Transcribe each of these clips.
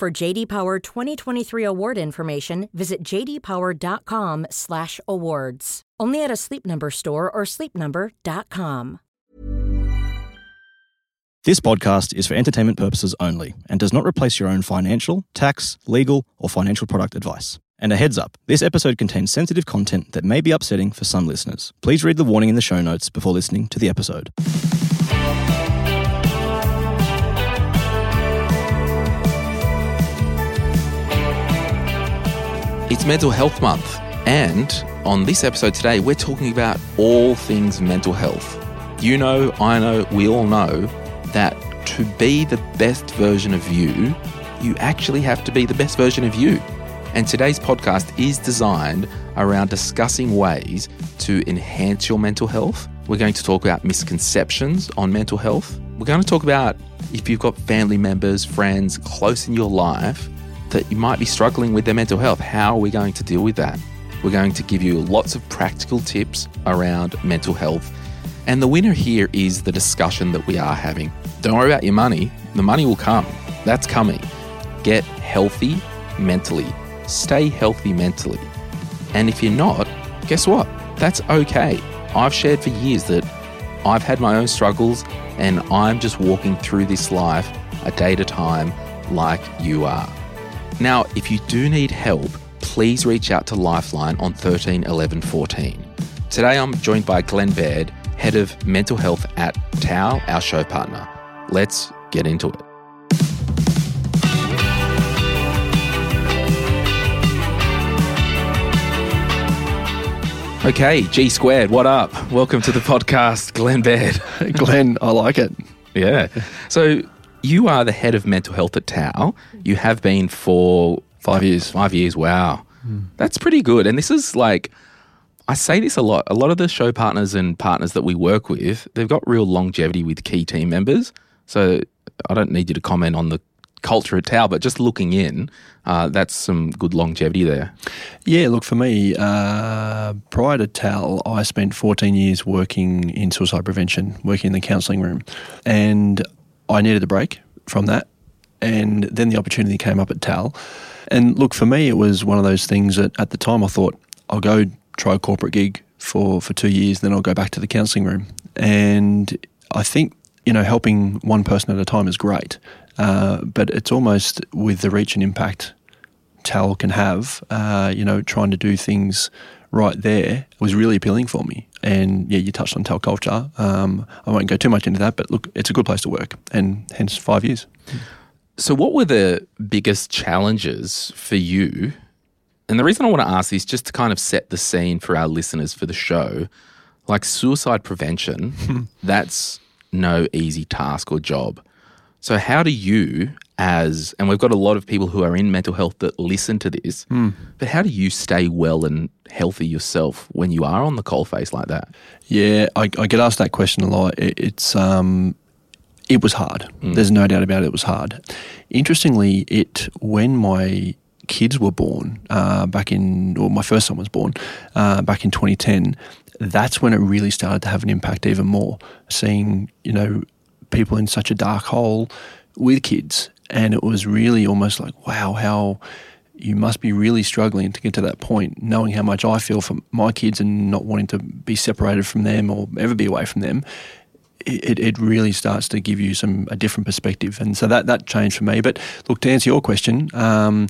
For JD Power 2023 award information, visit jdpower.com/awards. Only at a Sleep Number store or sleepnumber.com. This podcast is for entertainment purposes only and does not replace your own financial, tax, legal, or financial product advice. And a heads up, this episode contains sensitive content that may be upsetting for some listeners. Please read the warning in the show notes before listening to the episode. It's Mental Health Month, and on this episode today, we're talking about all things mental health. You know, I know, we all know that to be the best version of you, you actually have to be the best version of you. And today's podcast is designed around discussing ways to enhance your mental health. We're going to talk about misconceptions on mental health. We're going to talk about if you've got family members, friends close in your life that you might be struggling with their mental health. How are we going to deal with that? We're going to give you lots of practical tips around mental health. And the winner here is the discussion that we are having. Don't worry about your money, the money will come. That's coming. Get healthy mentally, stay healthy mentally. And if you're not, guess what? That's okay. I've shared for years that I've had my own struggles and I'm just walking through this life a day at a time like you are. Now, if you do need help, please reach out to Lifeline on 13 11 14. Today I'm joined by Glenn Baird, Head of Mental Health at TAL, our show partner. Let's get into it. Okay, G squared, what up? Welcome to the podcast, Glenn Baird. Glenn, I like it. Yeah. So you are the head of mental health at TAL. You have been for Five years. Five years. Wow. That's pretty good. And this is like, I say this a lot. A lot of the show partners and partners that we work with, they've got real longevity with key team members. So I don't need you to comment on the culture at TAL, but just looking in, uh, that's some good longevity there. Yeah, look, for me, uh, prior to TAL, I spent 14 years working in suicide prevention, working in the counselling room. And I needed a break from that. And then the opportunity came up at TAL. And look, for me, it was one of those things that at the time I thought, I'll go try a corporate gig for, for two years, then I'll go back to the counselling room. And I think, you know, helping one person at a time is great. Uh, but it's almost with the reach and impact TAL can have, uh, you know, trying to do things right there was really appealing for me. And yeah, you touched on TAL culture. Um, I won't go too much into that, but look, it's a good place to work, and hence five years. So, what were the biggest challenges for you? And the reason I want to ask this is just to kind of set the scene for our listeners for the show. Like suicide prevention, that's no easy task or job. So, how do you, as, and we've got a lot of people who are in mental health that listen to this, but how do you stay well and healthy yourself when you are on the coalface like that? Yeah, I, I get asked that question a lot. It, it's um, it was hard. There's no doubt about it. It was hard. Interestingly, it when my kids were born uh, back in, or my first son was born uh, back in 2010. That's when it really started to have an impact even more. Seeing you know people in such a dark hole with kids, and it was really almost like wow, how you must be really struggling to get to that point, knowing how much I feel for my kids and not wanting to be separated from them or ever be away from them. It, it really starts to give you some a different perspective, and so that that changed for me. But look, to answer your question, um,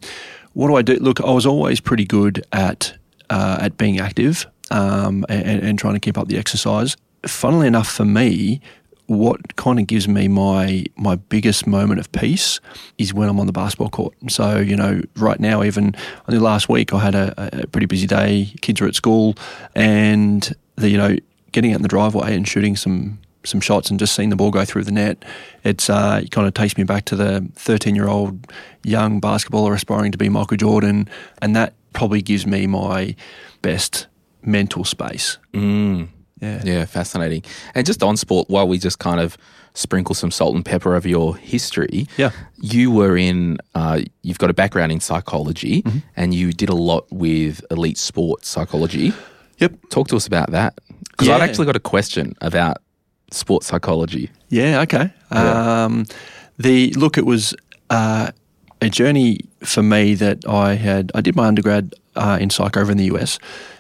what do I do? Look, I was always pretty good at uh, at being active um, and, and trying to keep up the exercise. Funnily enough, for me, what kind of gives me my my biggest moment of peace is when I'm on the basketball court. So you know, right now, even think last week I had a, a pretty busy day. Kids are at school, and the you know getting out in the driveway and shooting some some shots and just seeing the ball go through the net, it's uh, it kind of takes me back to the 13 year old young basketballer aspiring to be Michael Jordan, and that probably gives me my best mental space. Mm. Yeah. Yeah, fascinating. And just on sport, while we just kind of sprinkle some salt and pepper over your history, Yeah. you were in, uh, you've got a background in psychology Mm-hmm. and you did a lot with elite sports psychology. Yep. Talk to us about that. Because I've actually got a question about sports psychology. Yeah, okay. Yeah. Um, the look, it was uh, a journey for me that I had. I did my undergrad uh, in psych over in the US,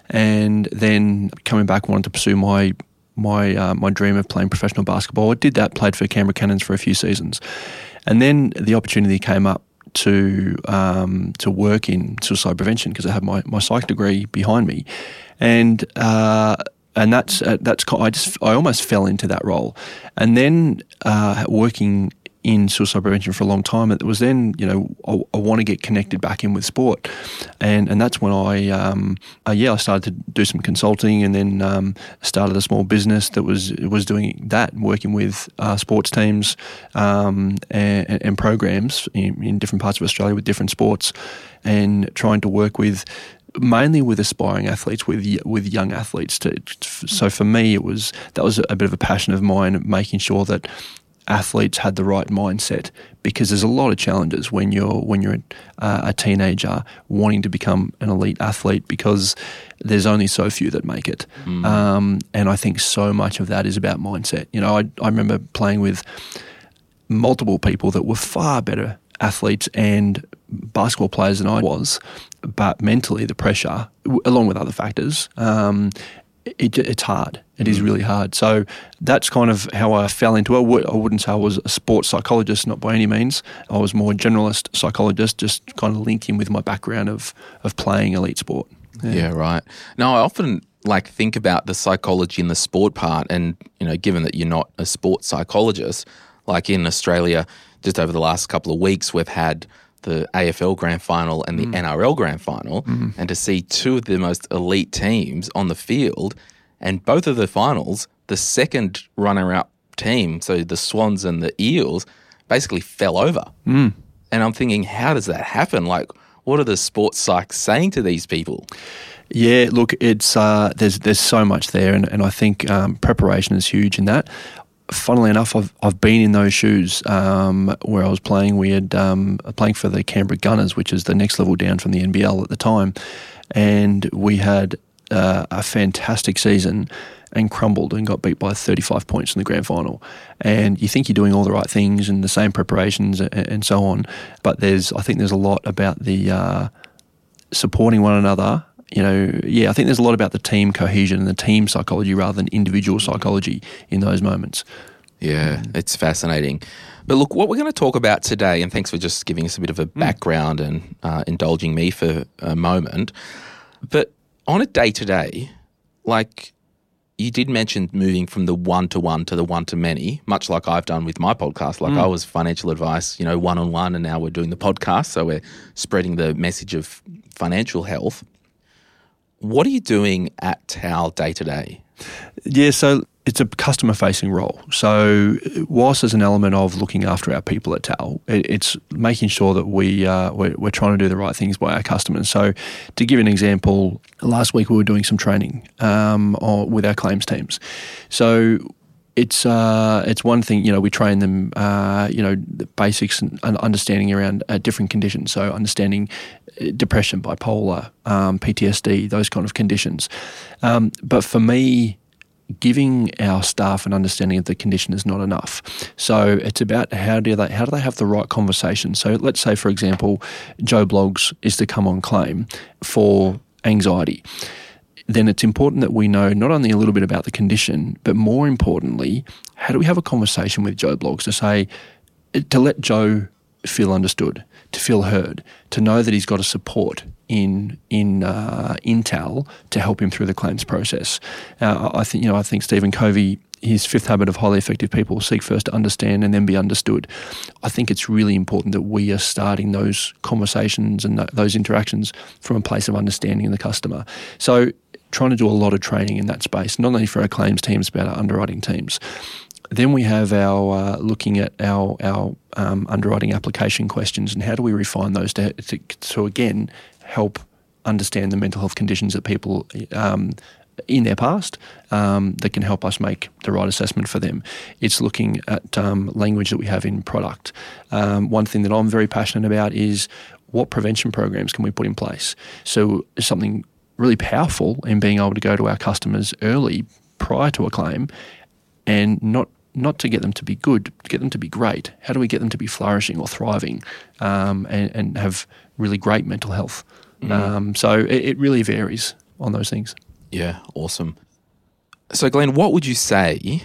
and then coming back, wanted to pursue my my uh, my dream of playing professional basketball. I did that, played for Canberra Cannons for a few seasons, and then the opportunity came up to um, to work in suicide prevention because I had my, my psych degree behind me, and uh, and that's uh, that's I just I almost fell into that role, and then uh, working in suicide prevention for a long time. It was then you know I, I want to get connected back in with sport, and and that's when I um, uh, yeah I started to do some consulting, and then um, started a small business that was was doing that, working with uh, sports teams um, and, and programs in, in different parts of Australia with different sports, and trying to work with mainly with aspiring athletes, with with young athletes. To, so for me, it was that was a bit of a passion of mine, making sure that athletes had the right mindset because there's a lot of challenges when you're when you're uh, a teenager wanting to become an elite athlete because there's only so few that make it um, and I think so much of that is about mindset you know I, I remember playing with multiple people that were far better athletes and basketball players than I was, but mentally the pressure, along with other factors, um, it, it's hard. It is really hard. So that's kind of how I fell into it. I wouldn't say I was a sports psychologist, not by any means. I was more a generalist psychologist, just kind of linking with my background of of playing elite sport. Yeah. right. Now, I often like think about the psychology and the sport part, and you know, given that you're not a sports psychologist, like in Australia, just over the last couple of weeks, we've had the AFL Grand Final and the NRL Grand Final, and to see two of the most elite teams on the field, and both of the finals, the second runner-up team, so the Swans and the Eels, basically fell over. And I'm thinking, how does that happen? Like, what are the sports psychs saying to these people? Yeah, look, it's uh, there's there's so much there, and, and I think um, preparation is huge in that. Funnily enough, I've I've been in those shoes um, where I was playing. We had um, playing for the Canberra Gunners, which is the next level down from the NBL at the time, and we had uh, a fantastic season and crumbled and got beat by 35 points in the grand final. And you think you're doing all the right things and the same preparations and, and so on, but there's I think there's a lot about the uh, supporting one another. You know, yeah, I think there's a lot about the team cohesion and the team psychology rather than individual psychology in those moments. Yeah, it's fascinating. But look, what we're going to talk about today, and thanks for just giving us a bit of a background and uh, indulging me for a moment. But on a day to day, like you did mention moving from the one to one to the one to many, much like I've done with my podcast. Like I was financial advice, you know, one on one, and now we're doing the podcast. So we're spreading the message of financial health. What are you doing at TAL day to day? Yeah, so it's a customer facing role. So, whilst there's an element of looking after our people at TAL, it's making sure that we, uh, we're, we're trying to do the right things by our customers. So, to give an example, last week we were doing some training um, with our claims teams. So, it's uh, it's one thing you know we train them uh, you know the basics and understanding around uh, different conditions so understanding depression bipolar um, PTSD those kind of conditions um, but for me giving our staff an understanding of the condition is not enough. So it's about how do they how do they have the right conversation. So let's say, for example, Joe Bloggs is to come on claim for anxiety. Then it's important that we know not only a little bit about the condition, but more importantly, how do we have a conversation with Joe Bloggs to say to let Joe feel understood, to feel heard, to know that he's got a support in in uh, Intel to help him through the claims process. Uh, I think you know I think Stephen Covey. His fifth habit of highly effective people seek first to understand and then be understood. I think it's really important that we are starting those conversations and th- those interactions from a place of understanding the customer. So, trying to do a lot of training in that space, not only for our claims teams, but our underwriting teams. Then we have our uh, looking at our our um, underwriting application questions and how do we refine those to, to, to again help understand the mental health conditions that people um, in their past um, that can help us make the right assessment for them. It's looking at um, language that we have in product. Um, one thing that I'm very passionate about is what prevention programs can we put in place. So something really powerful in being able to go to our customers early prior to a claim and not not to get them to be good, to get them to be great. How do we get them to be flourishing or thriving um, and, and, have really great mental health? Mm. Um, so it, it, really varies on those things. Yeah, awesome. So, Glenn, what would you say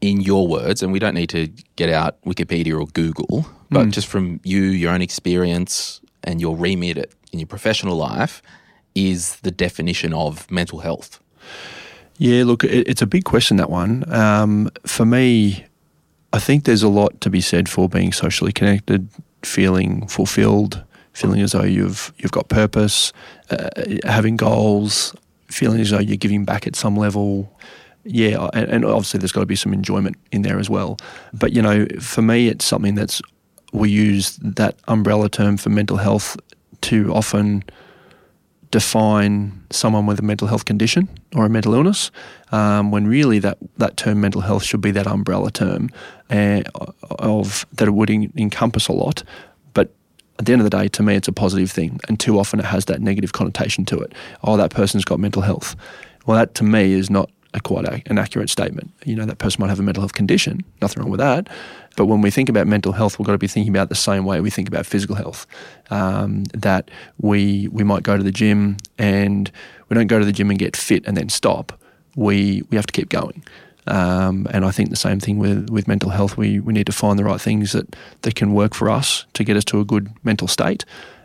in your words? And we don't need to get out Wikipedia or Google, but mm. just from you, your own experience, and your remit in your professional life, is the definition of mental health? Yeah, look, it, it's a big question, that one. Um, for me, I think there's a lot to be said for being socially connected, feeling fulfilled, feeling as though you've you've got purpose, uh, having goals, feeling as though you're giving back at some level. Yeah, and, and obviously there's got to be some enjoyment in there as well. But you know, for me, it's something that's we use that umbrella term for mental health too often define someone with a mental health condition or a mental illness, um, when really that, that term mental health should be that umbrella term uh, of that it would in, encompass a lot. But at the end of the day, to me, it's a positive thing, and too often it has that negative connotation to it. Oh, that person's got mental health. Well, that to me is not a quite a, an accurate statement. You know, that person might have a mental health condition, nothing wrong with that. But when we think about mental health, we've got to be thinking about the same way we think about physical health. Um, that we we might go to the gym and we don't go to the gym and get fit and then stop. We we have to keep going. Um, and I think the same thing with, with mental health. We, we need to find the right things that, that can work for us to get us to a good mental state.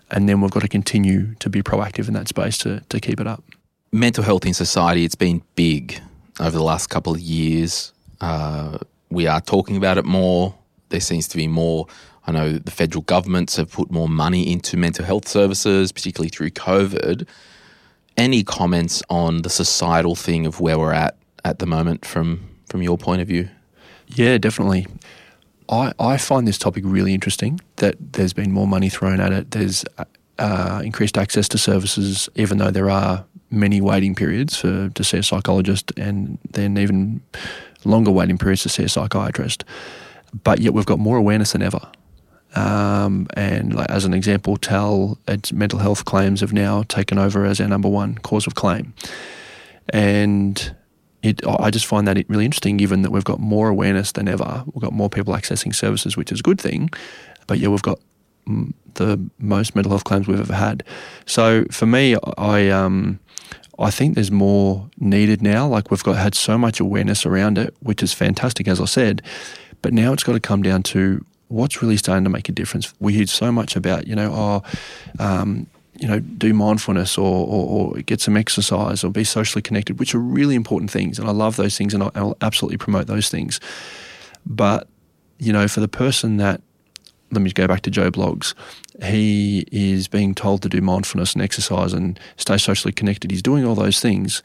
And then we've got to continue to be proactive in that space to, to keep it up. Mental health in society, it's been big over the last couple of years. Uh, we are talking about it more. There seems to be more. I know the federal governments have put more money into mental health services, particularly through COVID. Any comments on the societal thing of where we're at at the moment from from your point of view? Yeah, definitely. I, I find this topic really interesting that there's been more money thrown at it. There's uh, increased access to services, even though there are many waiting periods for to see a psychologist, and then even longer waiting periods to see a psychiatrist. But yet we've got more awareness than ever. Um, and like, as an example, TAL mental health claims have now taken over as our number one cause of claim. And it, I just find that it really interesting, given that we've got more awareness than ever. We've got more people accessing services, which is a good thing. But yeah, we've got the most mental health claims we've ever had. So for me, I um, I think there's more needed now. Like we've got had so much awareness around it, which is fantastic, as I said. But now it's got to come down to what's really starting to make a difference. We hear so much about, you know, oh, um, you know, do mindfulness or, or, or, get some exercise or be socially connected, which are really important things. And I love those things and I'll absolutely promote those things. But, you know, for the person that let me go back to Joe Bloggs. He is being told to do mindfulness and exercise and stay socially connected. He's doing all those things,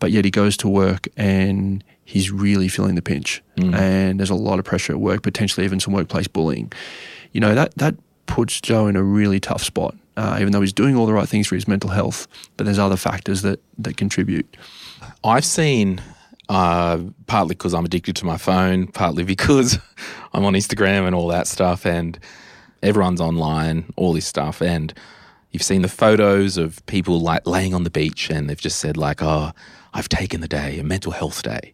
but yet he goes to work and he's really feeling the pinch. Mm. And there's a lot of pressure at work, potentially even some workplace bullying. You know, that, that puts Joe in a really tough spot, uh, even though he's doing all the right things for his mental health, but there's other factors that, that contribute. I've seen uh, partly because I'm addicted to my phone, partly because I'm on Instagram and all that stuff, and everyone's online, all this stuff. And you've seen the photos of people like laying on the beach and they've just said, like, oh, I've taken the day, a mental health day.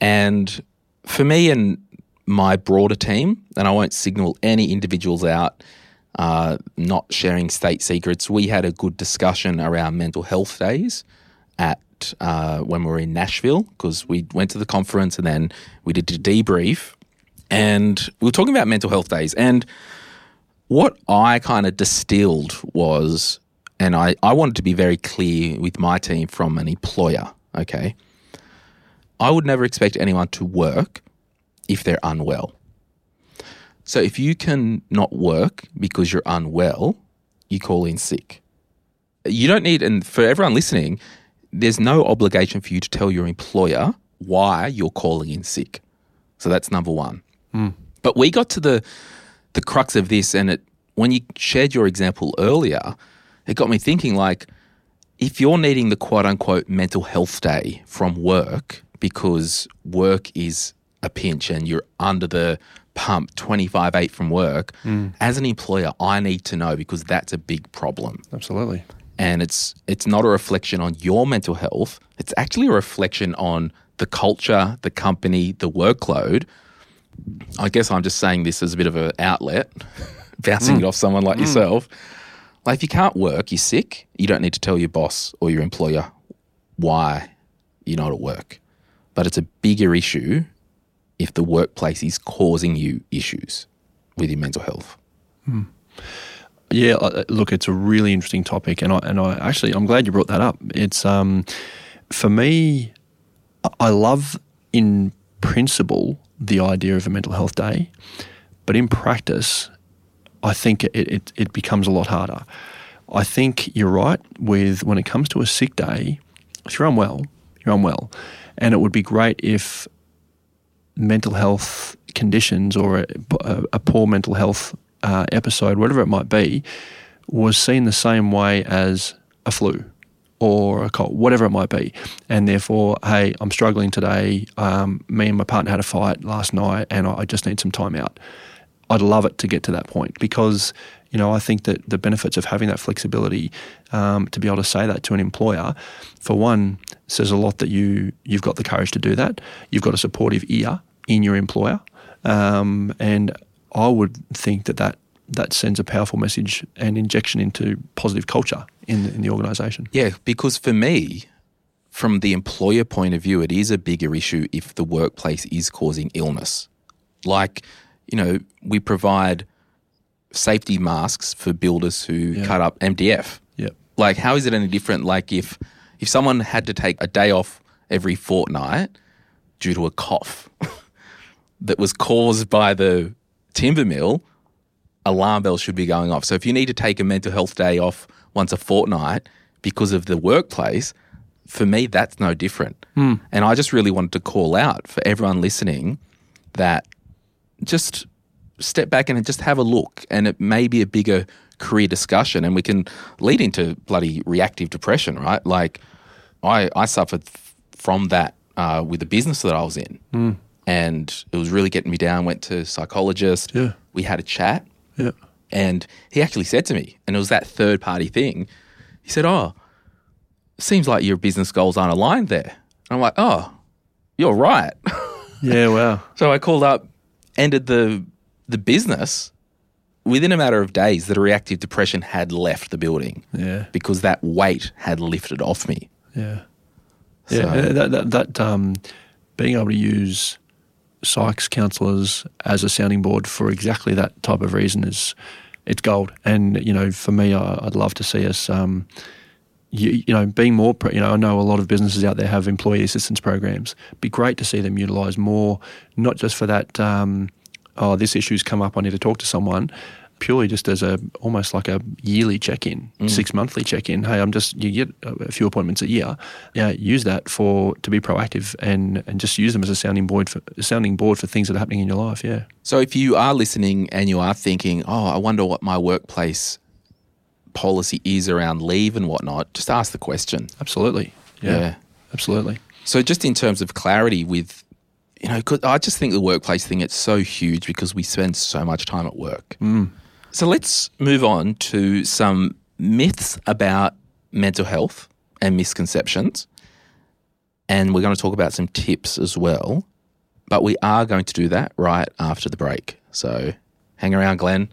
And for me and my broader team, and I won't signal any individuals out, uh, not sharing state secrets, we had a good discussion around mental health days at uh, when we were in Nashville because we went to the conference and then we did a debrief and we were talking about mental health days. And what I kind of distilled was, and I, I wanted to be very clear with my team from an employer, okay? I would never expect anyone to work if they're unwell. So if you can not work because you're unwell, you call in sick. You don't need, and for everyone listening, there's no obligation for you to tell your employer why you're calling in sick. So that's number one. Hmm. But we got to the the crux of this, and it when you shared your example earlier, it got me thinking like, if you're needing the quote unquote mental health day from work because work is a pinch and you're under the pump 25 8 from work, hmm. as an employer, I need to know because that's a big problem Absolutely. And it's it's not a reflection on your mental health. It's actually a reflection on the culture, the company, the workload. I guess I'm just saying this as a bit of an outlet, bouncing mm. it off someone like mm. yourself. Like if you can't work, you're sick. You don't need to tell your boss or your employer why you're not at work. But it's a bigger issue if the workplace is causing you issues with your mental health. Hmm. Yeah, uh, look, it's a really interesting topic, and I and I actually I'm glad you brought that up. It's um, for me, I- I love in principle the idea of a mental health day, but in practice, I think it it, it becomes a lot harder. I think you're right with when it comes to a sick day. If you're unwell, you're unwell, and it would be great if mental health conditions or a, a, a poor mental health uh, episode, whatever it might be, was seen the same way as a flu or a cold, whatever it might be. And therefore, hey, I'm struggling today. Um, me and my partner had a fight last night and I just need some time out. I'd love it to get to that point because, you know, I think that the benefits of having that flexibility um, to be able to say that to an employer, for one, says a lot that you you've got the courage to do that. You've got a supportive ear in your employer, um, and I would think that that that sends a powerful message and injection into positive culture in the, in the organisation. Yeah, because for me, from the employer point of view, it is a bigger issue if the workplace is causing illness. Like, you know, we provide safety masks for builders who Yeah. cut up MDF. Yep. Like, how is it any different? Like, if if someone had to take a day off every fortnight due to a cough that was caused by the timber mill, alarm bells should be going off. So if you need to take a mental health day off once a fortnight because of the workplace, for me, that's no different. And I just really wanted to call out for everyone listening that just step back and just have a look. And it may be a bigger career discussion, and we can lead into bloody reactive depression, right? Like, I, I suffered f- from that uh, with the business that I was in. And it was really getting me down. Went to a psychologist. Yeah. We had a chat. Yeah. And he actually said to me, and it was that third party thing. He said, "Oh, seems like your business goals aren't aligned there." And I'm like, "Oh, you're right." Yeah. Wow. so I called up, ended the the business. Within a matter of days, the reactive depression had left the building Yeah. because that weight had lifted off me. Yeah. Yeah. uh, That, that, that um, being able to use psychs counsellors as a sounding board for exactly that type of reason is it's gold. And you know, for me, I, I'd love to see us. Um, you, you know, being more, you know, I know a lot of businesses out there have employee assistance programs. Be great to see them utilise more, not just for that. Um, oh, this issue's come up. I need to talk to someone. Purely just as a almost like a yearly check in, mm. six monthly check in. Hey, I'm just you get a few appointments a year. Yeah, use that for to be proactive and and just use them as a sounding board for sounding board for things that are happening in your life. Yeah, So if you are listening and you are thinking, "Oh, I wonder what my workplace policy is around leave and whatnot," just ask the question. absolutely. Yeah, Yeah. absolutely. So just in terms of clarity with you know, 'cause I just think the workplace thing it's so huge because we spend so much time at work. Mm. So let's move on to some myths about mental health and misconceptions. And we're going to talk about some tips as well. But we are going to do that right after the break. So hang around, Glenn.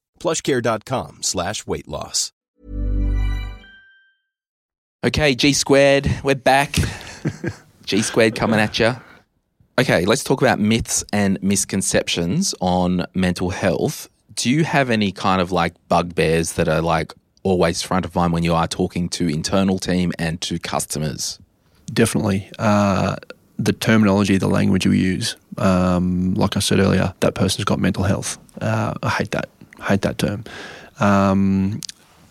plushcare.com slash weight loss. Okay, G squared, we're back. G squared coming at you. Okay, let's talk about myths and misconceptions on mental health. Do you have any kind of like bugbears that are like always front of mind when you are talking to internal team and to customers? Definitely. Uh, the terminology, the language we use. Um, like I said earlier, that person's got mental health. Uh, I hate that. Hate that term. Um,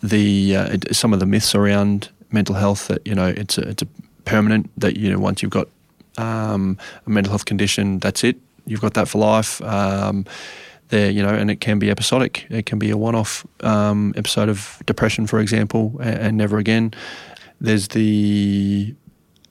the uh, it- some of the myths around mental health that you know it's a, it's a permanent that you know once you've got um, a mental health condition, that's it. You've got that for life. Um, there, you know, and it can be episodic. It can be a one-off um, episode of depression, for example, and, and never again. There's the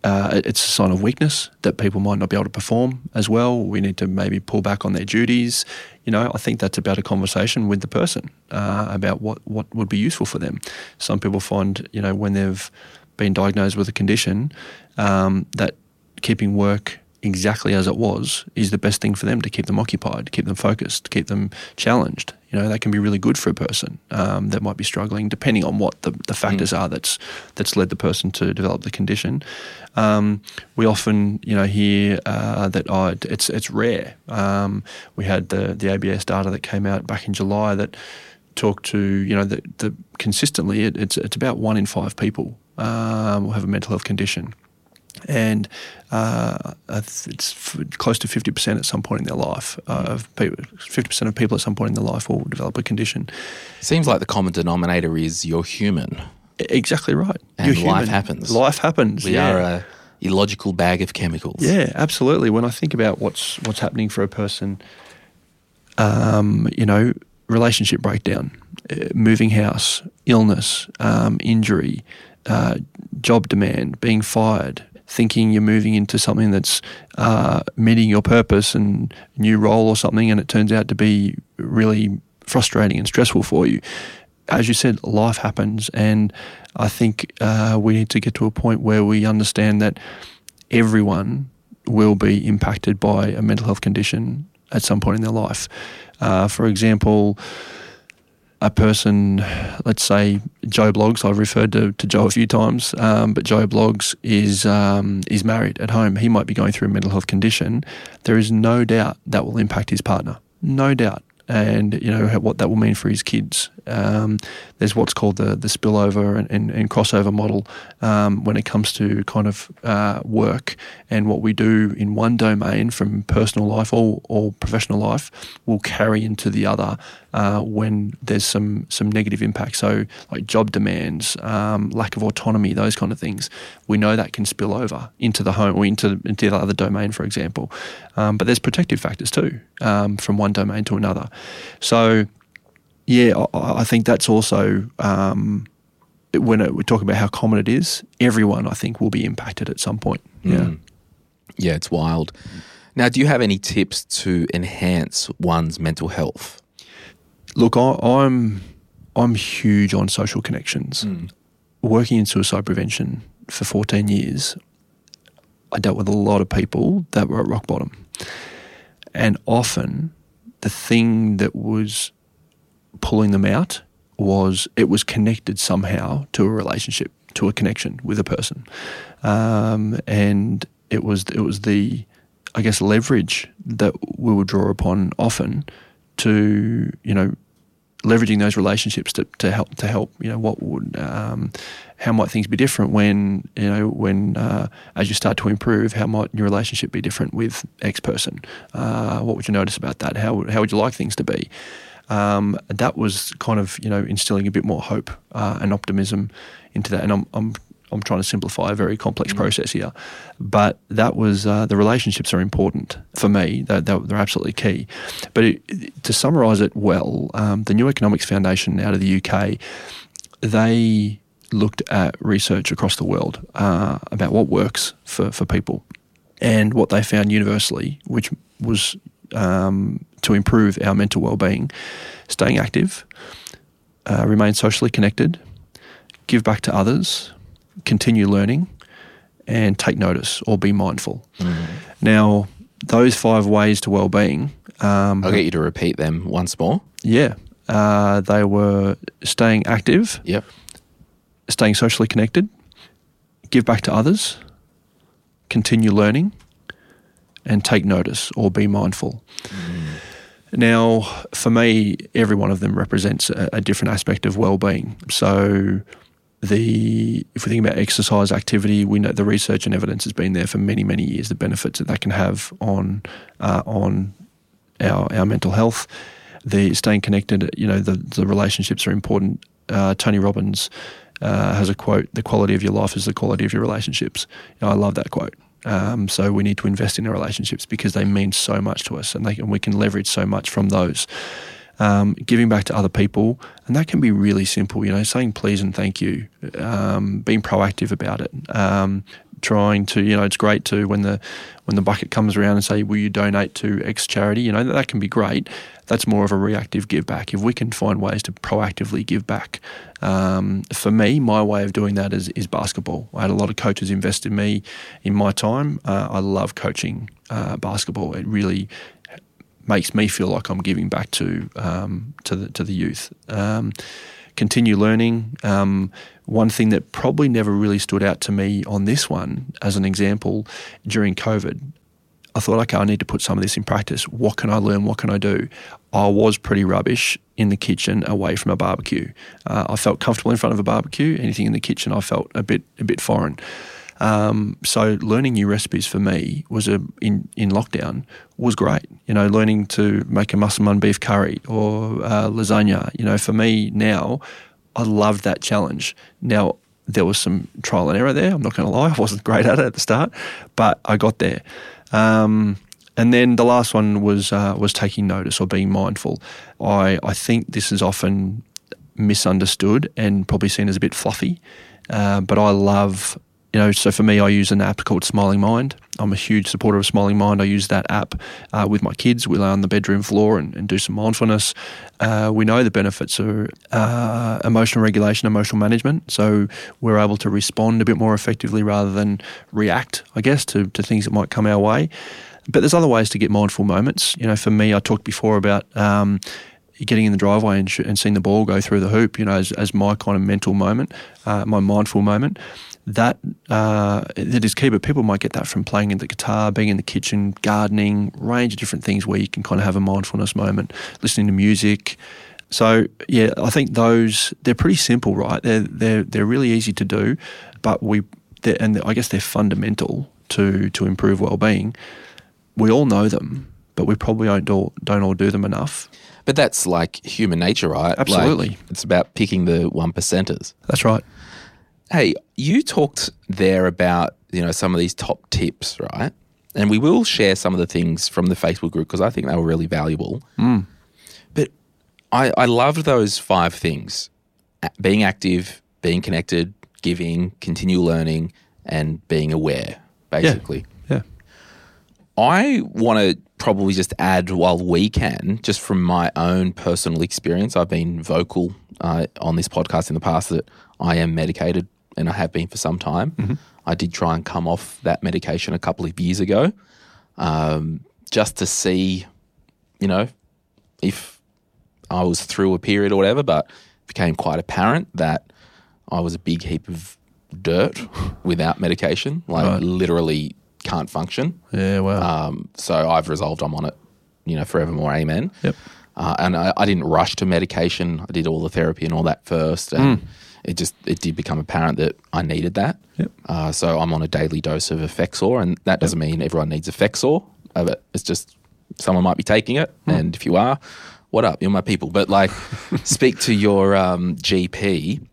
uh, it's a sign of weakness that people might not be able to perform as well. We need to maybe pull back on their duties. You know, I think that's about a conversation with the person uh, about what, what would be useful for them. Some people find, you know, when they've been diagnosed with a condition, um, that keeping work exactly as it was is the best thing for them to keep them occupied, to keep them focused, to keep them challenged. You know, that can be really good for a person um, that might be struggling, depending on what the, the factors are that's that's led the person to develop the condition. Um, we often, you know, hear uh, that oh, it's it's rare. Um, we had the the ABS data that came out back in July that talked to you know the, the consistently it, it's it's about one in five people um, will have a mental health condition and uh, it's close to 50% at some point in their life uh, of people, 50% of people at some point in their life will develop a condition. Seems like the common denominator is you're human. Exactly right. And You're life human. happens. Life happens. We yeah. are a illogical bag of chemicals. Yeah, absolutely. When I think about what's what's happening for a person, um, you know, relationship breakdown, uh, moving house, illness, um, injury, uh, job demand, being fired, thinking you're moving into something that's uh, meeting your purpose and new role or something, and it turns out to be really frustrating and stressful for you. As you said, life happens, and I think uh, we need to get to a point where we understand that everyone will be impacted by a mental health condition at some point in their life. Uh, for example, a person, let's say Joe Bloggs, I've referred to, to Joe a few times, um, but Joe Bloggs is um, is married at home. He might be going through a mental health condition. There is no doubt that will impact his partner. No doubt. And you know what that will mean for his kids. Um, there's what's called the the spillover and, and, and crossover model um, when it comes to kind of uh, work and what we do in one domain from personal life or, or professional life will carry into the other uh, when there's some some negative impact. So like job demands, um, lack of autonomy, those kind of things. We know that can spill over into the home or into into the other domain, for example. Um, but there's protective factors too um, from one domain to another. So yeah, I, I think that's also um, when it, we talk about how common it is. Everyone, I think, will be impacted at some point. Yeah. Mm. Yeah, it's wild. Now, do you have any tips to enhance one's mental health? Look, I, I'm I'm huge on social connections. Working in suicide prevention for 14 years, I dealt with a lot of people that were at rock bottom, and often the thing that was pulling them out was it was connected somehow to a relationship, to a connection with a person, um, and it was it was the I guess leverage that we would draw upon often to you know leveraging those relationships to, to help to help you know what would um, how might things be different when you know when uh, as you start to improve how might your relationship be different with X person? Uh, what would you notice about that? How how would you like things to be? Um, that was kind of you know instilling a bit more hope uh, and optimism into that. And I'm, I'm I'm trying to simplify a very complex process here, but that was uh, the relationships are important for me. They're, they're absolutely key. But it, to summarise it well, um, the New Economics Foundation out of the UK, they looked at research across the world uh, about what works for, for people. And what they found universally, which was um, to improve our mental well-being, staying active, uh, remain socially connected, give back to others, continue learning, and take notice or be mindful. Mm. Now, those five ways to well-being. Um, I'll get you to repeat them once more. Yeah, uh, they were staying active. Yep. Staying socially connected, give back to others, continue learning, and take notice or be mindful. Mm. Now, for me, every one of them represents a, a different aspect of well-being. So, the if we think about exercise activity, we know the research and evidence has been there for many many years. The benefits that that can have on uh, on our our mental health, the staying connected. You know, the the relationships are important. Uh, Tony Robbins uh, has a quote: "The quality of your life is the quality of your relationships." You know, I love that quote. Um, so we need to invest in our relationships because they mean so much to us, and, they, and we can leverage so much from those um, giving back to other people, and that can be really simple. You know, saying please and thank you, um, being proactive about it. Um, trying to, you know, it's great to when the when the bucket comes around and say, "Will you donate to X charity?" You know, that, that can be great. That's more of a reactive give back. If we can find ways to proactively give back, um, for me, my way of doing that is, is basketball. I had a lot of coaches invest in me in my time. Uh, I love coaching uh, basketball. It really makes me feel like I'm giving back to um, to the to the youth. Um, continue learning. Um, one thing that probably never really stood out to me on this one, as an example, during COVID, I thought, okay, I need to put some of this in practice. What can I learn? What can I do? I was pretty rubbish in the kitchen away from a barbecue. Uh, I felt comfortable in front of a barbecue. Anything in the kitchen, I felt a bit a bit foreign. Um, so learning new recipes for me was a in in lockdown was great. You know, learning to make a massaman beef curry or uh, lasagna. You know, for me now, I loved that challenge. Now there was some trial and error there. I'm not going to lie, I wasn't great at it at the start, but I got there. Um, and then the last one was uh, was taking notice or being mindful. I I think this is often misunderstood and probably seen as a bit fluffy, uh, but I love you know, so for me, I use an app called Smiling Mind. I'm a huge supporter of Smiling Mind. I use that app uh, with my kids. We lay on the bedroom floor and, and do some mindfulness. Uh, we know the benefits are uh, emotional regulation, emotional management. So we're able to respond a bit more effectively rather than react, I guess, to, to things that might come our way. But there's other ways to get mindful moments. You know, for me, I talked before about um, getting in the driveway and, sh- and, seeing the ball go through the hoop, you know, as, as my kind of mental moment, uh, my mindful moment that uh, that is key. But people might get that from playing in the guitar, being in the kitchen, gardening, range of different things where you can kind of have a mindfulness moment, listening to music. So yeah, I think those they're pretty simple, right? They're they're they're really easy to do, but we and I guess they're fundamental to to improve well-being. We all know them, but we probably don't all, don't all do them enough. But that's like human nature, right? Absolutely. Like, it's about picking the one percenters. That's right. Hey, you talked there about you know some of these top tips, right? And we will share some of the things from the Facebook group because I think they were really valuable. Mm. But I, I loved those five things: being active, being connected, giving, continue learning, and being aware. Basically, yeah. yeah. I want to probably just add while we can, just from my own personal experience. I've been vocal uh, on this podcast in the past that I am medicated and I have been for some time. Mm-hmm. I did try and come off that medication a couple of years ago, um, just to see, you know, if I was through a period or whatever. But it became quite apparent that I was a big heap of dirt without medication, like right. literally can't function. Yeah, well. Um, so I've resolved I'm on it, you know, forevermore. Amen. Yep. Uh, and I, I, didn't rush to medication. I did all the therapy and all that first. And mm it just it did become apparent that I needed that. Yep. Uh, so I'm on a daily dose of Effexor, and that doesn't yep. mean everyone needs Effexor. Uh, but it's just someone might be taking it, mm. and if you are, what up? You're my people. But like, speak to your um, GP.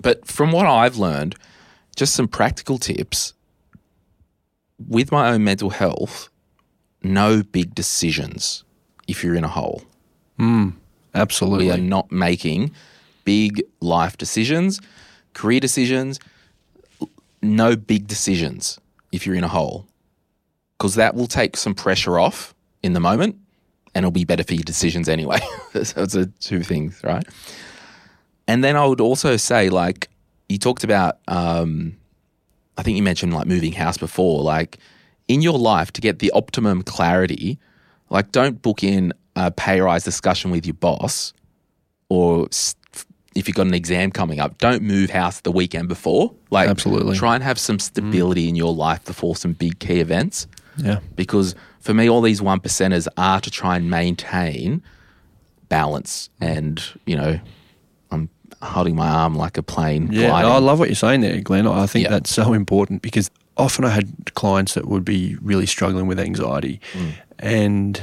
But from what I've learned, just some practical tips with my own mental health, no big decisions if you're in a hole. Absolutely. We are not making big life decisions, career decisions, no big decisions if you're in a hole. Because that will take some pressure off in the moment and it'll be better for your decisions anyway. so it's a two things, right? And then I would also say, like, you talked about, um, I think you mentioned like moving house before, like, in your life to get the optimum clarity, like, don't book in a pay rise discussion with your boss or if you've got an exam coming up, don't move house the weekend before. Like, Absolutely. try and have some stability in your life before some big key events. yeah. Because for me, all these one percenters are to try and maintain balance. And, you know, I'm holding my arm like a plane Yeah, gliding. I love what you're saying there, Glenn. I think Yeah. that's so important because often I had clients that would be really struggling with anxiety Mm. and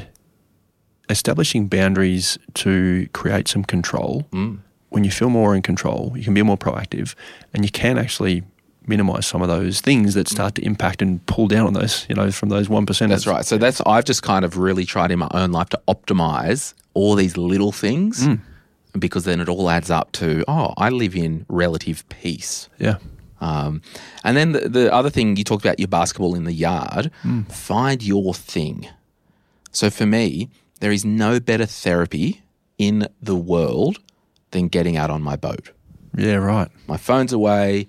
establishing boundaries to create some control. Mm. When you feel more in control, you can be more proactive and you can actually minimize some of those things that start to impact and pull down on those, you know, from those 1%. That's right. So that's I've just kind of really tried in my own life to optimize all these little things because then it all adds up to oh, I live in relative peace. Yeah. Um, and then the, the other thing you talked about your basketball in the yard, Hmm. find your thing. So for me, there is no better therapy in the world than getting out on my boat. Yeah, right. My phone's away.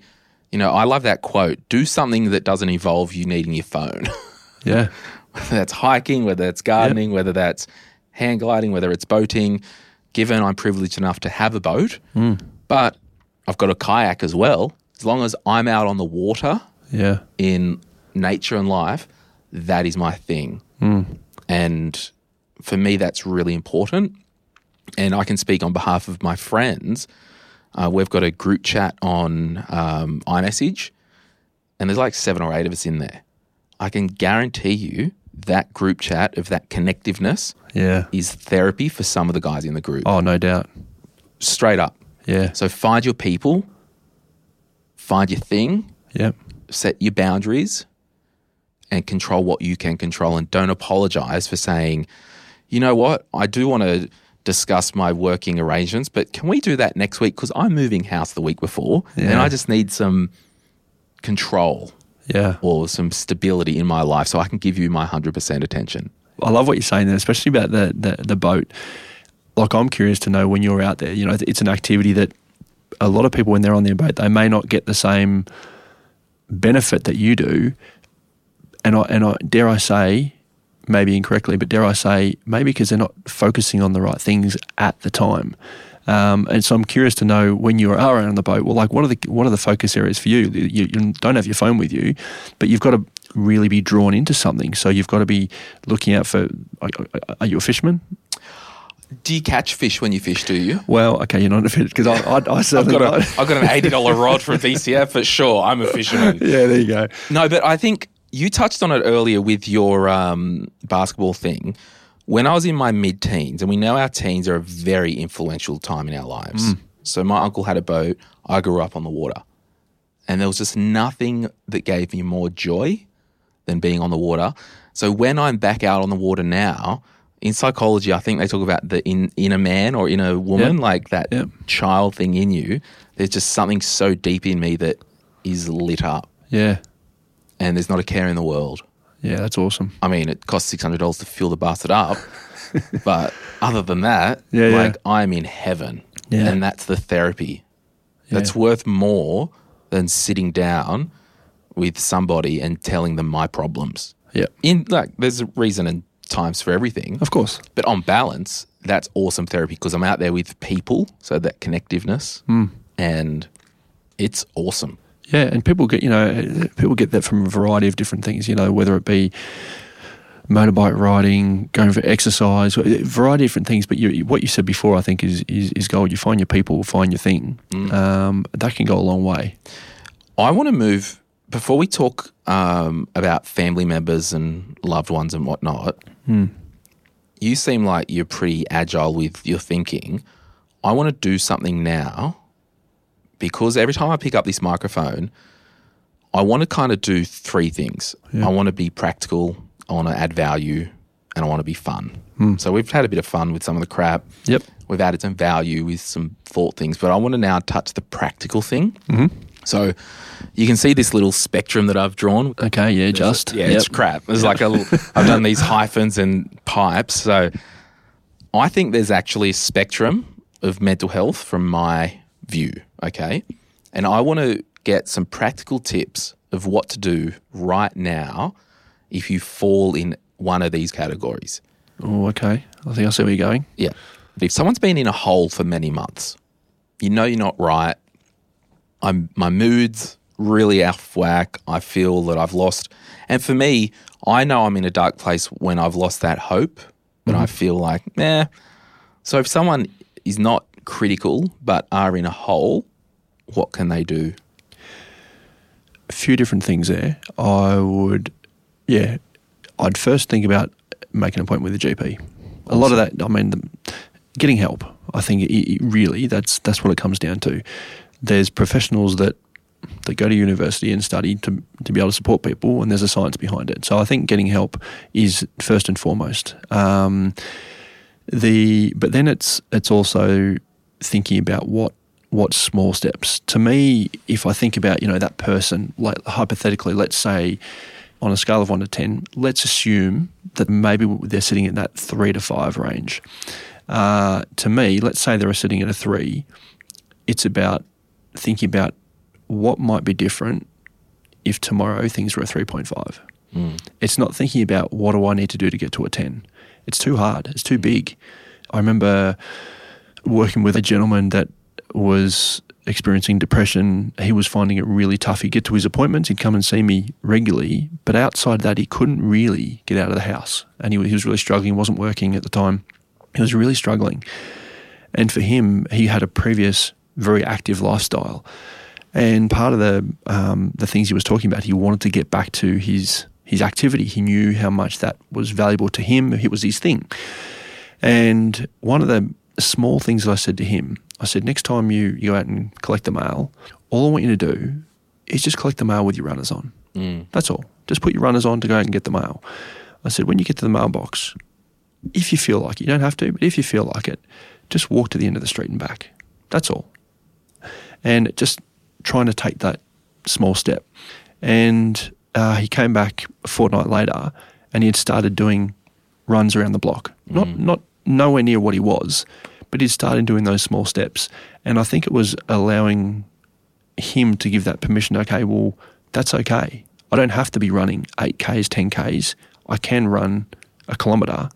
You know, I love that quote do something that doesn't involve you needing your phone. Yeah. whether that's hiking, whether that's gardening, whether that's hang gliding, whether it's boating. Given I'm privileged enough to have a boat, hmm. but I've got a kayak as well. As long as I'm out on the water Yeah. in nature and life, that is my thing. Hmm. And for me, that's really important. And I can speak on behalf of my friends. Uh, we've got a group chat on um, iMessage, and there's like seven or eight of us in there. I can guarantee you that group chat of that connectiveness Yeah. is therapy for some of the guys in the group. Oh, no doubt. Straight up. Yeah. So find your people, find your thing, Yep. set your boundaries and control what you can control and don't apologize for saying, you know what, I do want to discuss my working arrangements, but can we do that next week? Because I'm moving house the week before and I just need some control Yeah. or some stability in my life so I can give you my 100% attention. I love what you're saying there, especially about the, the, the boat. Like, I'm curious to know when you're out there, you know, it's an activity that a lot of people, when they're on their boat, they may not get the same benefit that you do. And I, and I, dare I say, maybe incorrectly, but dare I say, maybe because they're not focusing on the right things at the time. Um, and so I'm curious to know when you are out on the boat. Well, like what are the what are the focus areas for you? You, you don't have your phone with you, but you've got to really be drawn into something. So you've got to be looking out for. Are, are you a fisherman? Do you catch fish when you fish, do you? Well, okay, you're not a fisherman because I, I, I I've got, a, don't. I've got an $80 rod from BCF but sure, I'm a fisherman. yeah, there you go. No, but I think you touched on it earlier with your um, basketball thing. When I was in my mid teens, and we know our teens are a very influential time in our lives. So my uncle had a boat. I grew up on the water. And there was just nothing that gave me more joy than being on the water. So when I'm back out on the water now, in psychology, I think they talk about the in, inner man or inner woman, Yep. like that Yep. child thing in you. There's just something so deep in me that is lit up Yeah, and there's not a care in the world. yeah, that's awesome. I mean, it costs six hundred dollars to fill the bastard up, but other than that, Yeah, yeah. like I'm in heaven, Yeah. and that's the therapy. That's worth more than sitting down with somebody and telling them my problems. Yeah, In like, there's a reason and times for everything, of course. but on balance, that's awesome therapy because I'm out there with people, so that connectiveness, Hmm. and it's awesome. Yeah, and people get you know people get that from a variety of different things. You know, whether it be motorbike riding, going for exercise, a variety of different things. But you, what you said before, I think, is, is is gold. You find your people, find your thing. Um, that can go a long way. I want to move before we talk um, about family members and loved ones and whatnot. you seem like you're pretty agile with your thinking. I want to do something now because every time I pick up this microphone, I want to kind of do three things. I want to be practical, I want to add value, and I want to be fun. So we've had a bit of fun with some of the crap. Yep. We've added some value with some thought things, but I want to now touch the practical thing. Mm-hmm. So you can see this little spectrum that I've drawn. Okay, yeah, just. Yeah, Yep. it's crap. There's like a little, I've done these hyphens and pipes. So I think there's actually a spectrum of mental health from my view. Okay. And I want to get some practical tips of what to do right now if you fall in one of these categories. Oh, okay. I think I see where you're going. Yeah. If someone's been in a hole for many months, you know you're not right. I'm my mood's really off whack. I feel that I've lost and for me, I know I'm in a dark place when I've lost that hope, but I feel like, eh. So if someone is not critical but are in a hole, what can they do? a few different things there. I would, yeah, I'd first think about making an appointment with a GP. A lot of that, I mean, the, getting help. I think it, it really that's that's what it comes down to. There's professionals that that go to university and study to to be able to support people, and there's a science behind it. So I think getting help is first and foremost. Um, the but then it's it's also thinking about what what small steps. To me, if I think about you know that person, like hypothetically, let's say on a scale of one to ten, let's assume that maybe they're sitting in that three to five range. Uh, to me, let's say they're sitting at a three. It's about thinking about what might be different if tomorrow things were a three point five. It's not thinking about what do I need to do to get to a ten. It's too hard. It's too big. I remember working with a gentleman that was experiencing depression. He was finding it really tough. He'd get to his appointments, he'd come and see me regularly, but outside that, he couldn't really get out of the house. And he, he was really struggling, wasn't working at the time. He was really struggling. And for him, he had a previous very active lifestyle. And part of the um, the things he was talking about, he wanted to get back to his his activity. He knew how much that was valuable to him. It was his thing. And one of the small things I said to him, I said, next time you, you go out and collect the mail, all I want you to do is just collect the mail with your runners on. That's all. Just put your runners on to go out and get the mail. I said, when you get to the mailbox, if you feel like it, you don't have to, but if you feel like it, just walk to the end of the street and back. That's all. And just trying to take that small step. And uh, he came back a fortnight later and he had started doing runs around the block. Not not nowhere near what he was, but he'd started doing those small steps. And I think it was allowing him to give that permission, okay, well, that's okay. I don't have to be running 8Ks, 10Ks. I can run a kilometre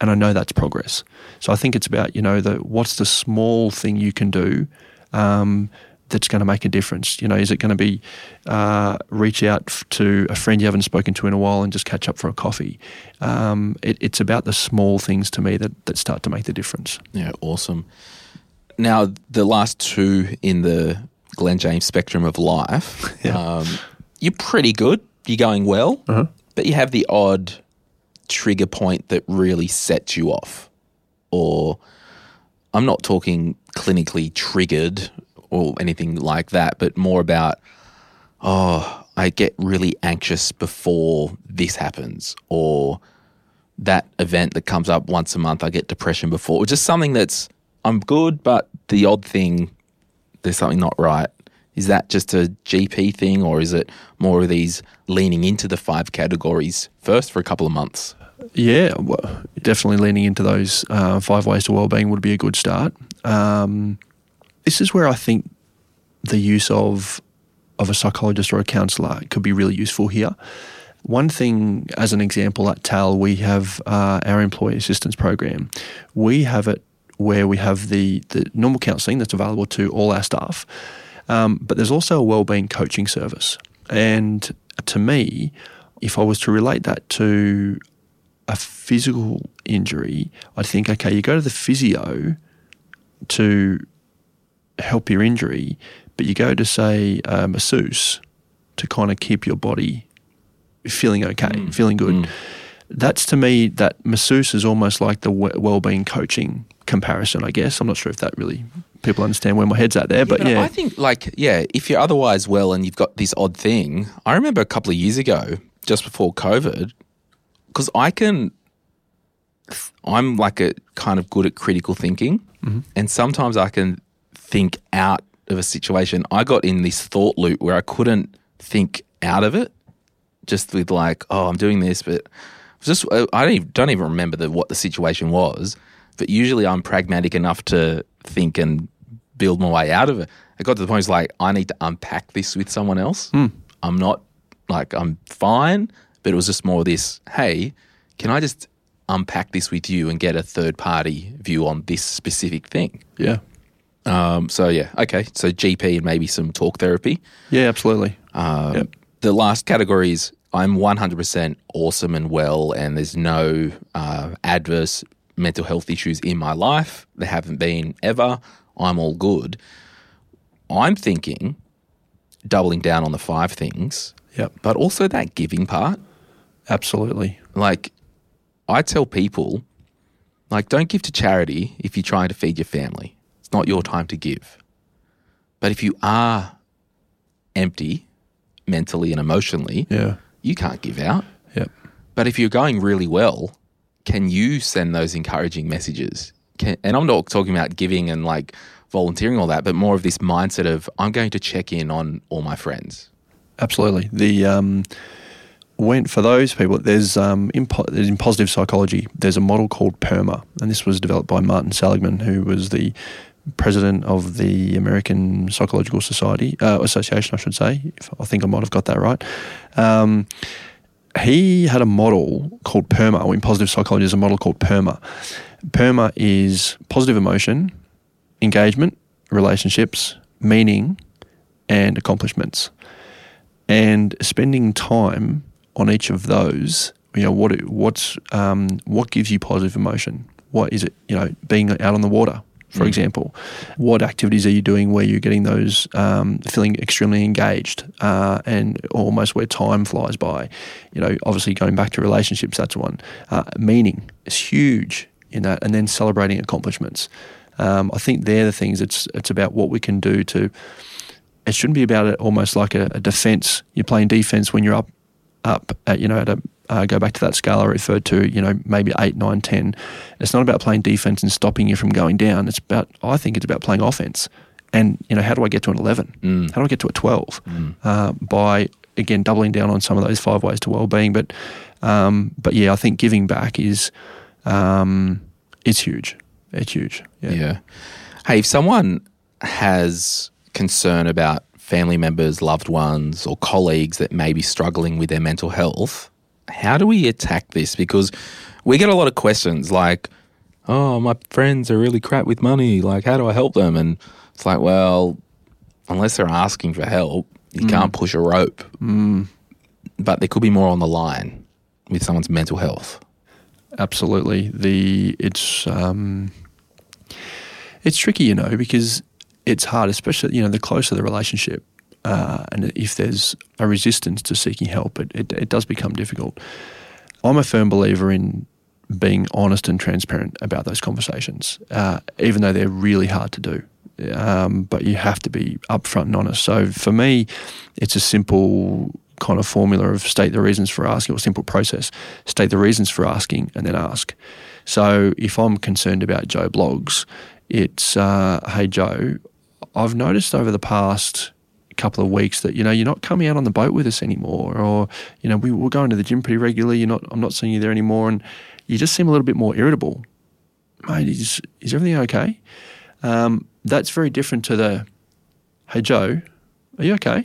and I know that's progress. So I think it's about, you know, the what's the small thing you can do um, that's going to make a difference? You know, is it going to be uh, reach out to a friend you haven't spoken to in a while and just catch up for a coffee? Um, it, it's about the small things to me that, that start to make the difference. Yeah, awesome. Now, the last two in the Glen James spectrum of life, Yeah. um, you're pretty good. You're going well, but you have the odd trigger point that really sets you off. Or I'm not talking clinically triggered or anything like that, but more about, oh, I get really anxious before this happens, or that event that comes up once a month, I get depression before, or just something that's I'm good, but the odd thing, there's something not right. Is that just a GP thing, or is it more of these leaning into the five categories first for a couple of months? Yeah, well, definitely leaning into those uh, five ways to well-being would be a good start. Um, this is where I think the use of of a psychologist or a counsellor could be really useful here. One thing, as an example, at TAL, we have uh, our employee assistance program. We have it where we have the, the normal counselling that's available to all our staff, um, but there's also a wellbeing coaching service. And to me, if I was to relate that to a physical injury, I'd think, okay, you go to the physio to help your injury, but you go to, say, um, a masseuse to kind of keep your body feeling okay, mm. feeling good. Mm. that's to me that masseuse is almost like the well-being coaching comparison. I guess. I'm not sure if that really people understand where my head's at there, but yeah, I think like yeah, if you're otherwise well and you've got this odd thing, I remember a couple of years ago, just before COVID, because I can, I'm like a kind of good at critical thinking, mm-hmm. and sometimes I can think out of a situation. I got in this thought loop where I couldn't think out of it, just with like, oh, I'm doing this, but just uh, I don't even, don't even remember the, what the situation was. But usually, I'm pragmatic enough to think and build my way out of it. I got to the point it's like I need to unpack this with someone else. Hmm. I'm not like I'm fine, but it was just more this. Hey, can I just unpack this with you and get a third party view on this specific thing? yeah, Um, so yeah, okay. So GP and maybe some talk therapy. yeah, absolutely. Um, Yep. The last category is I'm 100% awesome and well, and there's no uh, adverse mental health issues in my life. There haven't been ever. I'm all good. I'm thinking doubling down on the five things, Yep, but also that giving part. absolutely. Like, I tell people, like, don't give to charity if you're trying to feed your family. It's not your time to give. But if you are empty mentally and emotionally, Yeah, you can't give out. yep, But if you're going really well, can you send those encouraging messages? Can, and I'm not talking about giving and like volunteering all that, but more of this mindset of I'm going to check in on all my friends. absolutely. The um, when for those people, there's um, in, po- in positive psychology, there's a model called PERMA, and this was developed by Martin Seligman, who was the president of the American Psychological Society uh, Association, I should say. I think I might have got that right. Um, he had a model called PERMA, in positive psychology, there's a model called PERMA. PERMA is positive emotion, engagement, relationships, meaning, and accomplishments. And spending time on each of those, you know, what what's um, what gives you positive emotion? What is it? You know, being out on the water, for example. What activities are you doing where you're getting those um, feeling extremely engaged uh, and almost where time flies by? You know, obviously going back to relationships, that's one. Uh, meaning is huge in that, and then celebrating accomplishments. Um, I think they're the things. It's it's about what we can do to. It shouldn't be about it almost like a, a defense. You're playing defense when you're up, up at you know at a uh, go back to that scale I referred to. You know maybe eight, nine, ten. It's not about playing defense and stopping you from going down. It's about I think it's about playing offense. And you know how do I get to an eleven? How do I get to a twelve? Uh, by again doubling down on some of those five ways to well-being. But um, but yeah, I think giving back is um, it's huge. It's huge. Yeah. Yeah. Hey, if someone has concern about family members, loved ones, or colleagues that may be struggling with their mental health, how do we attack this? Because we get a lot of questions like, oh, my friends are really crap with money. Like, how do I help them? And it's like, well, unless they're asking for help, you can't push a rope. But there could be more on the line with someone's mental health. absolutely. The it's um, it's tricky, you know, because it's hard, especially you know the closer the relationship, uh, and if there's a resistance to seeking help, it, it it does become difficult. I'm a firm believer in being honest and transparent about those conversations, uh, even though they're really hard to do. Um, but you have to be upfront and honest. So for me, it's a simple kind of formula of state the reasons for asking, or simple process. State the reasons for asking, and then ask. So if I'm concerned about Joe Bloggs, it's uh, hey Joe, I've noticed over the past couple of weeks that you know you're not coming out on the boat with us anymore, or you know we, we're going to the gym pretty regularly. You're not. I'm not seeing you there anymore, and you just seem a little bit more irritable. Mate, is is everything okay? Um, that's very different to the hey Joe, are you okay?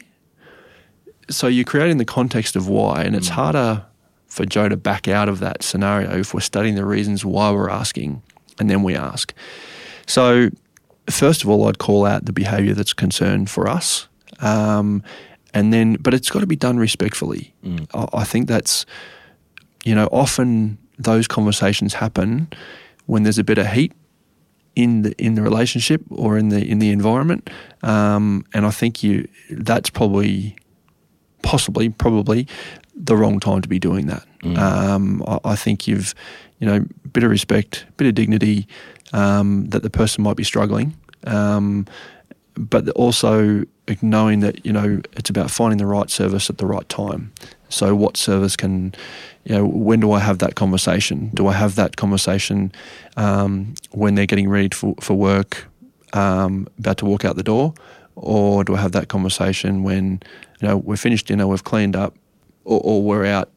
So you're creating the context of why, and it's harder for Joe to back out of that scenario if we're studying the reasons why we're asking, and then we ask. So, first of all, I'd call out the behaviour that's concerned for us, um, and then, but it's got to be done respectfully. I, I think that's, you know, often those conversations happen when there's a bit of heat in the in the relationship or in the in the environment, um, and I think you that's probably possibly probably the wrong time to be doing that. Um, I, I think you've, you know, a bit of respect, a bit of dignity um, that the person might be struggling, um, but also knowing that you know it's about finding the right service at the right time. So, what service can, you know, when do I have that conversation? Do I have that conversation um, when they're getting ready for, for work, um, about to walk out the door, or do I have that conversation when you know we're finished dinner, we've cleaned up, or, or we're out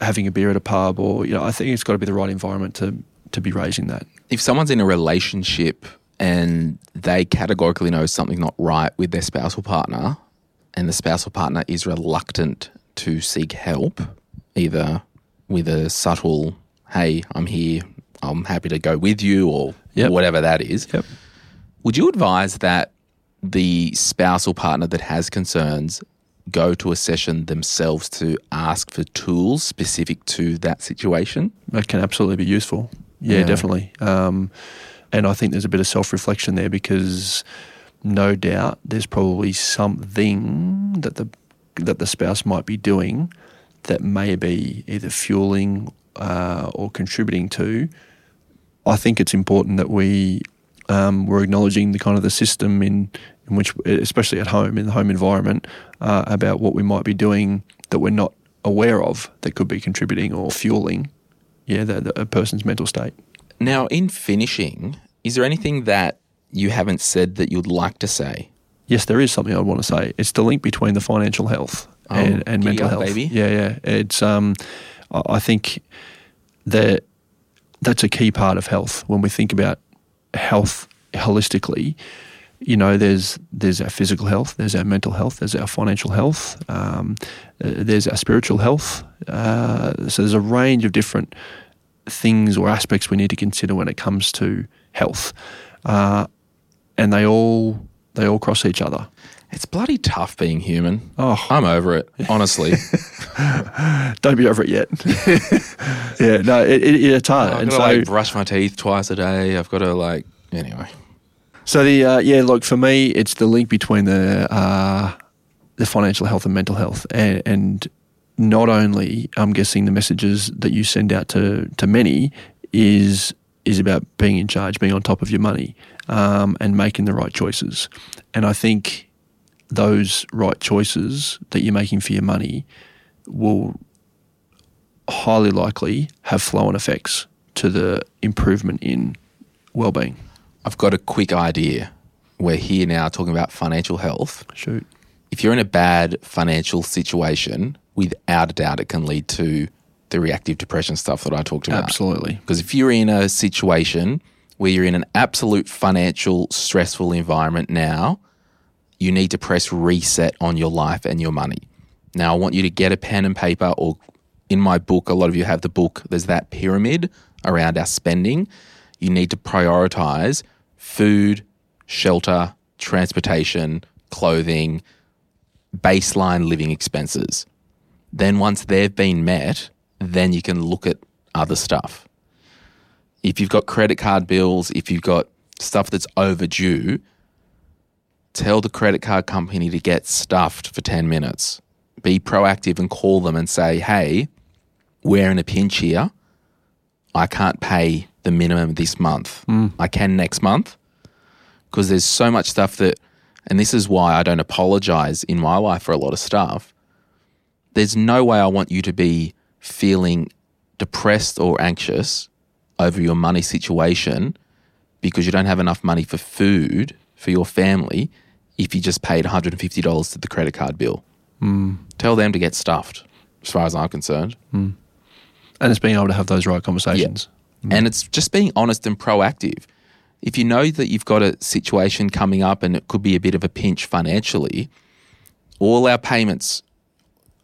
having a beer at a pub, or you know, I think it's got to be the right environment to to be raising that. If someone's in a relationship and they categorically know something's not right with their spousal partner, and the spousal partner is reluctant to seek help, either with a subtle, hey, I'm here, I'm happy to go with you, or Yep. whatever that is, Yep. would you advise that the spousal partner that has concerns go to a session themselves to ask for tools specific to that situation? That can absolutely be useful. Yeah, Yeah. definitely. Um, and I think there's a bit of self reflection there because no doubt there's probably something that the that the spouse might be doing that may be either fueling uh, or contributing to. I think it's important that we um, we're acknowledging the kind of the system in in which, especially at home in the home environment, uh, about what we might be doing that we're not aware of that could be contributing or fueling, yeah, the, the, a person's mental state. Now, in finishing, is there anything that you haven't said that you'd like to say? Yes, there is something I want to say. It's the link between the financial health Oh, and, and mental up, health. baby. Yeah, yeah. It's um, I think that that's a key part of health when we think about health holistically. You know, there's there's our physical health, there's our mental health, there's our financial health, um, uh, there's our spiritual health. Uh, so there's a range of different things or aspects we need to consider when it comes to health, uh, and they all they all cross each other. It's bloody tough being human. Oh. I'm over it, honestly. Don't be over it yet. yeah, no, it, it, it's hard. I've and got so, to like brush my teeth twice a day. I've got to like, anyway. so the uh, yeah, look for me, it's the link between the uh, the financial health and mental health, and, and not only I'm guessing the messages that you send out to to many is is about being in charge, being on top of your money, um, and making the right choices. And I think those right choices that you're making for your money will highly likely have flow-on effects to the improvement in well-being. I've got a quick idea. We're here now talking about financial health. Shoot. If you're in a bad financial situation, without a doubt, it can lead to the reactive depression stuff that I talked about. Absolutely. Because if you're in a situation where you're in an absolute financial stressful environment now, you need to press reset on your life and your money. Now, I want you to get a pen and paper, or in my book, a lot of you have the book, there's that pyramid around our spending. You need to prioritize food, shelter, transportation, clothing, baseline living expenses. Then, once they've been met, then you can look at other stuff. If you've got credit card bills, if you've got stuff that's overdue, tell the credit card company to get stuffed for 10 minutes. Be proactive and call them and say, hey, we're in a pinch here. I can't pay the minimum this month. Hmm. I can next month. Because there's so much stuff that, and this is why I don't apologize in my life for a lot of stuff. There's no way I want you to be feeling depressed or anxious over your money situation because you don't have enough money for food for your family if you just paid $150 to the credit card bill. Hmm. Tell them to get stuffed, as far as I'm concerned. Hmm. And it's being able to have those right conversations. And it's just being honest and proactive. If you know that you've got a situation coming up and it could be a bit of a pinch financially, all our payments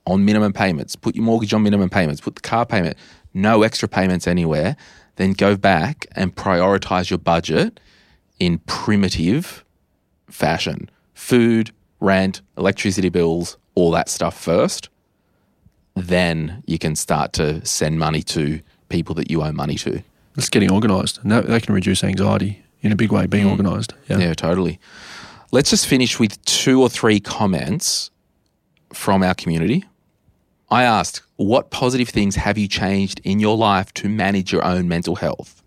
on minimum payments, put your mortgage on minimum payments, put the car payment, no extra payments anywhere, then go back and prioritize your budget in primitive fashion. Food, rent, electricity bills, all that stuff first. Then you can start to send money to people that you owe money to. It's getting organised. And that, that can reduce anxiety in a big way, being mm. organised. Yeah. Yeah, totally. Let's just finish with two or three comments from our community. I asked, what positive things have you changed in your life to manage your own mental health?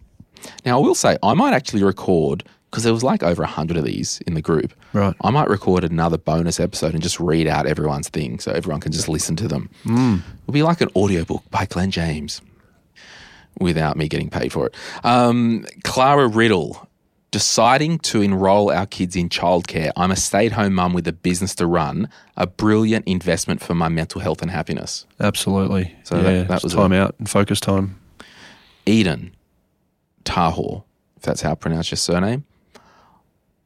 Now, I will say, I might actually record, because there was like over 100 of these in the group. Right. I might record another bonus episode and just read out everyone's thing so everyone can just listen to them. It'll be like an audiobook by Glen James without me getting paid for it. Um, Clara Riddle, deciding to enroll our kids in childcare. I'm a stay at home mum with a business to run, a brilliant investment for my mental health and happiness. Absolutely. So yeah, that- that was time a- out and focus time. Eden Tahor, if that's how I pronounce your surname.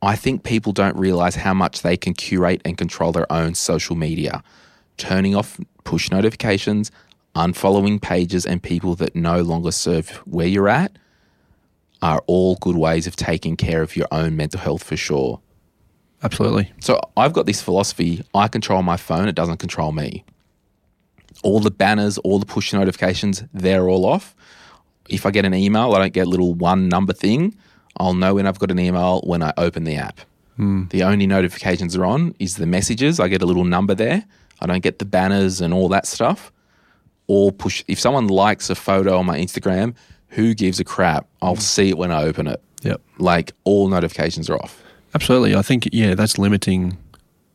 I think people don't realize how much they can curate and control their own social media, turning off push notifications, unfollowing pages and people that no longer serve where you're at are all good ways of taking care of your own mental health for sure. Absolutely. So I've got this philosophy I control my phone, it doesn't control me. All the banners, all the push notifications, they're all off. If I get an email, I don't get a little one number thing. I'll know when I've got an email when I open the app. Hmm. The only notifications are on is the messages. I get a little number there. I don't get the banners and all that stuff. Or push. If someone likes a photo on my Instagram, who gives a crap? I'll see it when I open it. Yep. Like all notifications are off. Absolutely. I think, yeah, that's limiting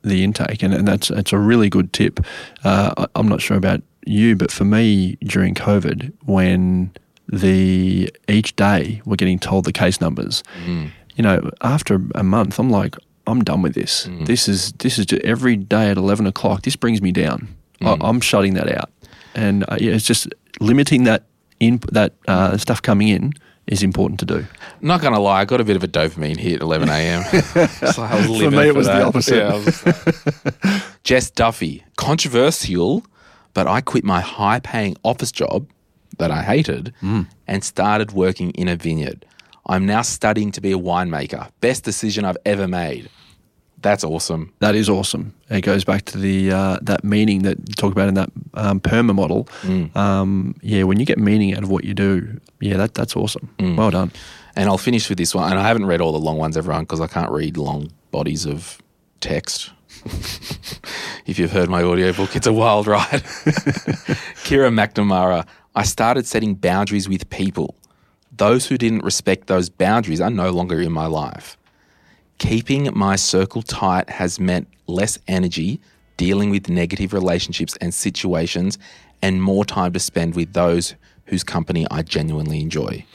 the intake, and, and that's, that's a really good tip. Uh, I- I'm not sure about you, but for me during COVID, when the each day we're getting told the case numbers, you know, after a month, I'm like, I'm done with this. This is this is just every day at 11 o'clock. This brings me down. I, I'm shutting that out, and uh, yeah, it's just limiting that in that uh, stuff coming in is important to do. Not gonna lie, I got a bit of a dopamine hit at 11 a.m. It's like I was living me, it was the opposite. Yeah, was- Jess Duffy, controversial, but I quit my high-paying office job that I hated Hmm. and started working in a vineyard. I'm now studying to be a winemaker. Best decision I've ever made. That's awesome. That is awesome. It goes back to the uh, that meaning that you talk about in that um, perma model. Um, yeah, when you get meaning out of what you do, yeah, that that's awesome. Well done. And I'll finish with this one. And I haven't read all the long ones, everyone, because I can't read long bodies of text. if you've heard my audiobook, it's a wild ride. Kira McNamara, I started setting boundaries with people. Those who didn't respect those boundaries are no longer in my life. Keeping my circle tight has meant less energy dealing with negative relationships and situations and more time to spend with those whose company I genuinely enjoy.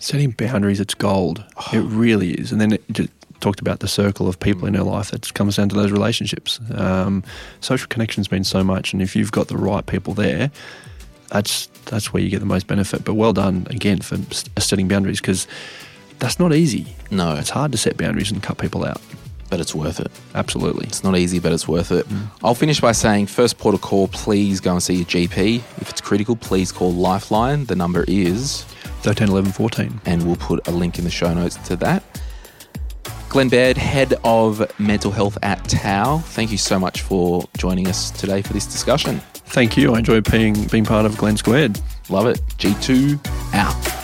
Setting boundaries, it's gold. It really is. And then it just talked about the circle of people in our life that comes down to those relationships. Um, social connections mean so much, and if you've got the right people there, that's that's where you get the most benefit. But well done again for setting boundaries because that's not easy. No. it's hard to set boundaries and cut people out. but it's worth it. Absolutely. It's not easy, but it's worth it. Mm. I'll finish by saying first port of call, please go and see your GP. If it's critical, please call Lifeline. The number is, 13, 11, 14. and we'll put a link in the show notes to that. Glenn Baird, head of mental health at TAL. Thank you so much for joining us today for this discussion. Thank you. I enjoy being being part of Glenn Squared. Love it. G2 out.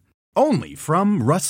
Only from Rust